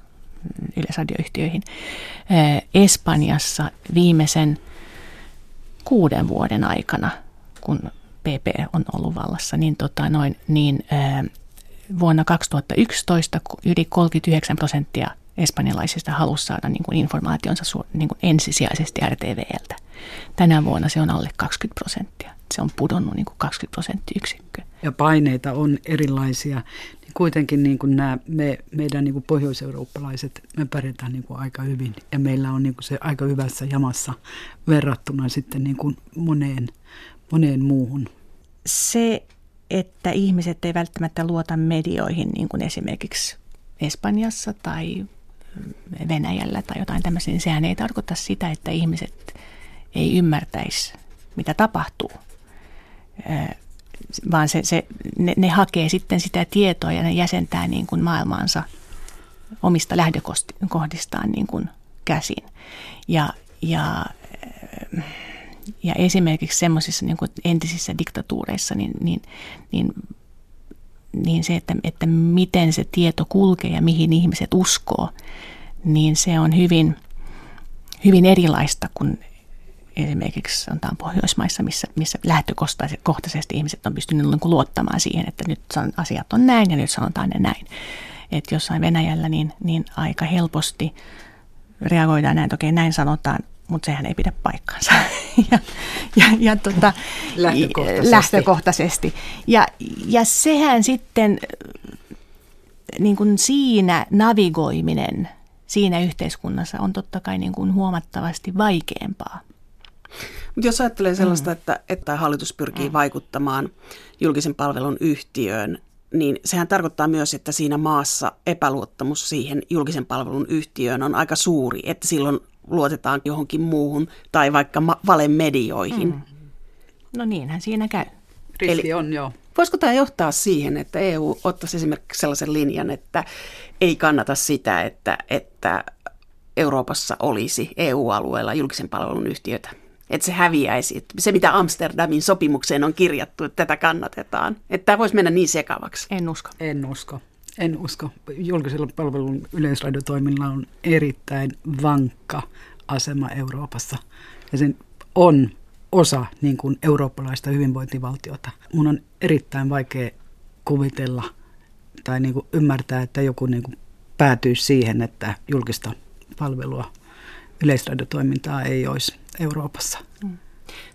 yleisradioyhtiöihin. Espanjassa viimeisen kuuden vuoden aikana, kun PP on ollut vallassa, niin, tota noin, niin vuonna 2011 yli 39 prosenttia espanjalaisista halusi saada niin kuin informaationsa niin kuin ensisijaisesti RTVltä. Tänä vuonna se on alle 20 prosenttia. Se on pudonnut niin kuin 20 prosenttiyksikköä. Ja paineita on erilaisia. Niin kuitenkin niin kuin nämä, me, meidän niin kuin pohjoiseurooppalaiset, me pärjätään niin kuin aika hyvin. Ja meillä on niin kuin se aika hyvässä jamassa verrattuna sitten niin kuin moneen, moneen muuhun. Se, että ihmiset ei välttämättä luota medioihin, niin kuin esimerkiksi Espanjassa tai Venäjällä tai jotain tämmöisiä, niin sehän ei tarkoita sitä, että ihmiset ei ymmärtäisi, mitä tapahtuu. Vaan se, se, ne, ne hakee sitten sitä tietoa ja ne jäsentää niin kuin maailmaansa omista lähdökohdistaan niin kuin käsin. Ja, ja, ja esimerkiksi semmoisissa niin entisissä diktatuureissa, niin, niin, niin niin se, että, että miten se tieto kulkee ja mihin ihmiset uskoo, niin se on hyvin, hyvin erilaista kuin esimerkiksi sanotaan Pohjoismaissa, missä, missä lähtökohtaisesti ihmiset on pystyneet niin luottamaan siihen, että nyt asiat on näin ja nyt sanotaan ne näin. Että jossain Venäjällä niin, niin aika helposti reagoidaan näin, että okei näin sanotaan, mutta sehän ei pidä paikkaansa. (laughs) ja, ja, ja tota, lähtökohtaisesti. lähtökohtaisesti. Ja, ja sehän sitten niin kuin siinä navigoiminen siinä yhteiskunnassa on totta kai niin kuin huomattavasti vaikeampaa. Mutta jos ajattelee sellaista, mm. että, että hallitus pyrkii mm. vaikuttamaan julkisen palvelun yhtiöön, niin sehän tarkoittaa myös, että siinä maassa epäluottamus siihen julkisen palvelun yhtiöön on aika suuri, että silloin luotetaan johonkin muuhun tai vaikka ma- valemedioihin. Mm. No niinhän siinä käy. Riski Eli, on, joo. Voisiko tämä johtaa siihen, että EU ottaisi esimerkiksi sellaisen linjan, että ei kannata sitä, että, että Euroopassa olisi EU-alueella julkisen palvelun yhtiötä? Että se häviäisi. Että se, mitä Amsterdamin sopimukseen on kirjattu, että tätä kannatetaan. Että tämä voisi mennä niin sekavaksi. En usko. En usko. En usko. Julkisella palvelun yleisradiotoiminnalla on erittäin vankka asema Euroopassa. Ja sen on osa niin kuin eurooppalaista hyvinvointivaltiota. Mun on erittäin vaikea kuvitella tai niin kuin ymmärtää, että joku niin kuin päätyisi siihen, että julkista palvelua, yleisradiotoimintaa ei olisi Euroopassa. Mm.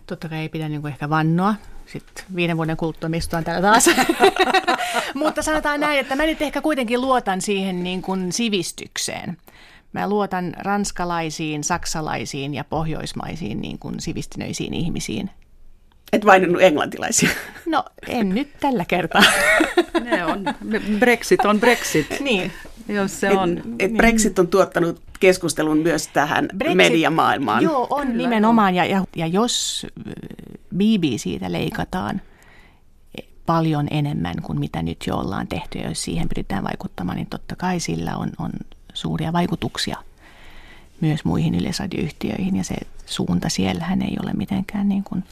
Totta kai ei pidä niin kuin ehkä vannoa. Sitten viiden vuoden kuluttua istutaan täällä taas. (laughs) (laughs) Mutta sanotaan näin, että mä nyt ehkä kuitenkin luotan siihen niin kuin sivistykseen. Mä luotan ranskalaisiin, saksalaisiin ja pohjoismaisiin niin kuin sivistyneisiin ihmisiin. Et vain englantilaisia. (laughs) No, en nyt tällä kertaa. (laughs) ne on, Brexit on Brexit. Niin. Jos se on. Et, et Brexit on tuottanut keskustelun myös tähän Brexit, mediamaailmaan. Joo, on Kyllä, nimenomaan. Ja, ja, ja jos siitä leikataan paljon enemmän kuin mitä nyt jo ollaan tehty, ja jos siihen pyritään vaikuttamaan, niin totta kai sillä on, on suuria vaikutuksia myös muihin yleisradioyhtiöihin, ja se suunta siellähän ei ole mitenkään niin kuin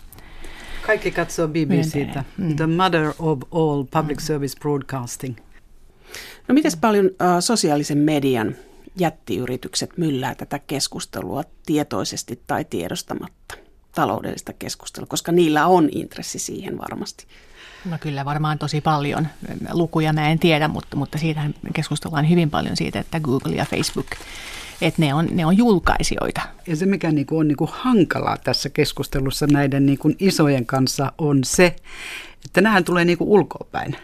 Kaikki katsoo BBCtä, mm. the mother of all public mm. service broadcasting. No miten paljon uh, sosiaalisen median jättiyritykset myllää tätä keskustelua tietoisesti tai tiedostamatta, taloudellista keskustelua, koska niillä on intressi siihen varmasti. No kyllä varmaan tosi paljon. Lukuja mä en tiedä, mutta, mutta siitä keskustellaan hyvin paljon siitä, että Google ja Facebook että ne on, ne on julkaisijoita. Ja se, mikä niin kuin on niin hankalaa tässä keskustelussa näiden niin kuin isojen kanssa, on se, että nämähän tulee niin kuin ulkoapäin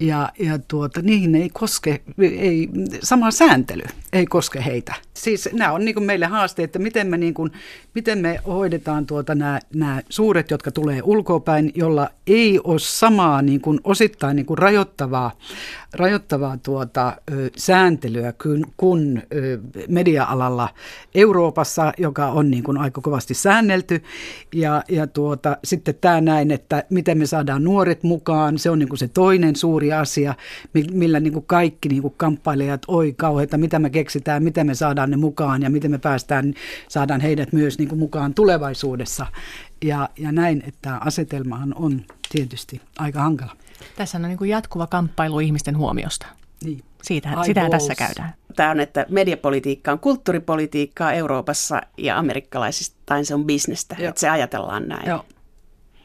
ja, ja tuota, niihin ei koske, ei, sama sääntely ei koske heitä. Siis nämä on niin kuin meille haasteet, että miten me, niin kuin, miten me hoidetaan tuota nämä, nämä suuret, jotka tulee ulkopäin, jolla ei ole samaa niin kuin osittain niin kuin rajoittavaa, rajoittavaa tuota, ö, sääntelyä kuin, kuin ö, media-alalla Euroopassa, joka on niin kuin aika kovasti säännelty. Ja, ja tuota, sitten tämä näin, että miten me saadaan nuoret mukaan, se on niin kuin se toinen suuri asia, millä niin kuin kaikki niin kuin kamppailijat, oi kauheita, mitä me keksitään, miten me saadaan ne mukaan ja miten me päästään, saadaan heidät myös niin kuin mukaan tulevaisuudessa. Ja, ja näin, että asetelmahan on tietysti aika hankala. Tässä on niin kuin jatkuva kamppailu ihmisten huomiosta. Niin. Siitä, sitä tässä käydään. Tämä on, että mediapolitiikka on kulttuuripolitiikkaa Euroopassa ja amerikkalaisista se on bisnestä. Että se ajatellaan näin. Joo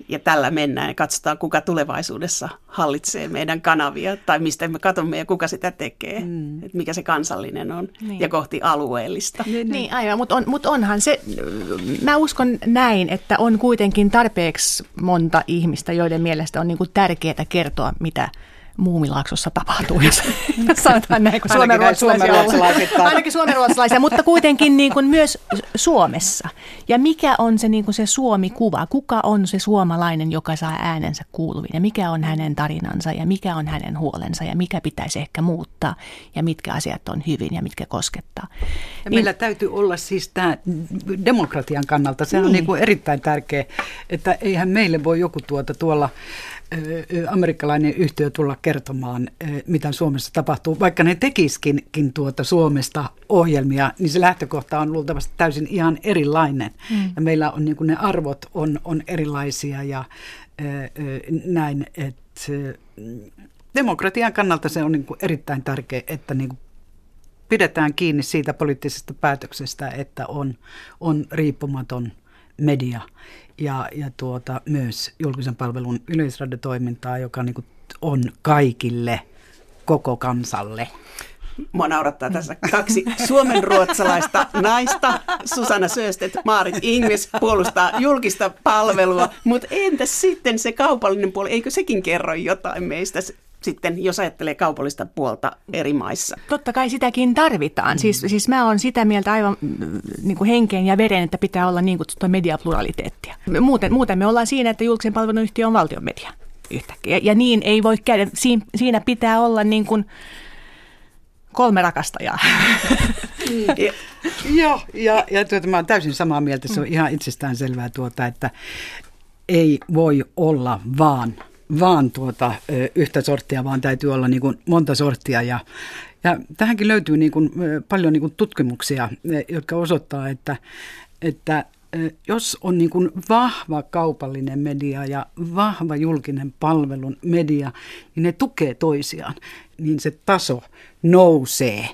ja tällä mennään ja katsotaan, kuka tulevaisuudessa hallitsee meidän kanavia tai mistä me katsomme ja kuka sitä tekee, mm. että mikä se kansallinen on niin. ja kohti alueellista. Niin, niin. niin aivan, mutta on, mut onhan se, mä uskon näin, että on kuitenkin tarpeeksi monta ihmistä, joiden mielestä on niinku tärkeää kertoa, mitä Muumilaaksossa tapahtuu, jos (laughs) sanotaan näin, kun suomenruotsalaisia Ainakin suomenruotsalaisia, mutta kuitenkin niin kuin myös Suomessa. Ja mikä on se, niin kuin se Suomi-kuva? Kuka on se suomalainen, joka saa äänensä kuuluviin? Ja mikä on hänen tarinansa ja mikä on hänen huolensa ja mikä pitäisi ehkä muuttaa ja mitkä asiat on hyvin ja mitkä koskettaa. Ja niin, meillä täytyy olla siis tämä demokratian kannalta, se niin. on niin kuin erittäin tärkeä, että eihän meille voi joku tuota tuolla amerikkalainen yhtiö tulla kertomaan, mitä Suomessa tapahtuu. Vaikka ne tekiskin tuota Suomesta ohjelmia, niin se lähtökohta on luultavasti täysin ihan erilainen. Mm. Ja meillä on niin ne arvot on, on erilaisia ja näin, että demokratian kannalta se on niin erittäin tärkeää, että niin pidetään kiinni siitä poliittisesta päätöksestä, että on, on riippumaton media ja, ja tuota, myös julkisen palvelun yleisradiotoimintaa, joka niin kuin on kaikille, koko kansalle. Mua naurattaa tässä kaksi suomenruotsalaista naista. Susanna Söstet, Maarit Ingves puolustaa julkista palvelua, mutta entäs sitten se kaupallinen puoli, eikö sekin kerro jotain meistä? Sitten, jos ajattelee kaupallista puolta eri maissa. Totta kai sitäkin tarvitaan. Mm. Siis, siis mä oon sitä mieltä aivan mm, niin kuin henkeen ja veren, että pitää olla niin kutsuttua mediapluraliteettia. Muuten, muuten me ollaan siinä, että julkisen palvelun yhtiö on valtion media yhtäkkiä. Ja, ja niin ei voi käydä. Siin, siinä pitää olla niin kuin kolme rakastajaa. (laughs) ja, Joo, ja, ja tuota, mä olen täysin samaa mieltä. Se on ihan itsestään selvää tuota, että ei voi olla vaan – vaan tuota, yhtä sorttia, vaan täytyy olla niin kuin monta sorttia. Ja, ja tähänkin löytyy niin kuin, paljon niin kuin tutkimuksia, jotka osoittaa, että, että jos on niin kuin vahva kaupallinen media ja vahva julkinen palvelun media, niin ne tukee toisiaan, niin se taso nousee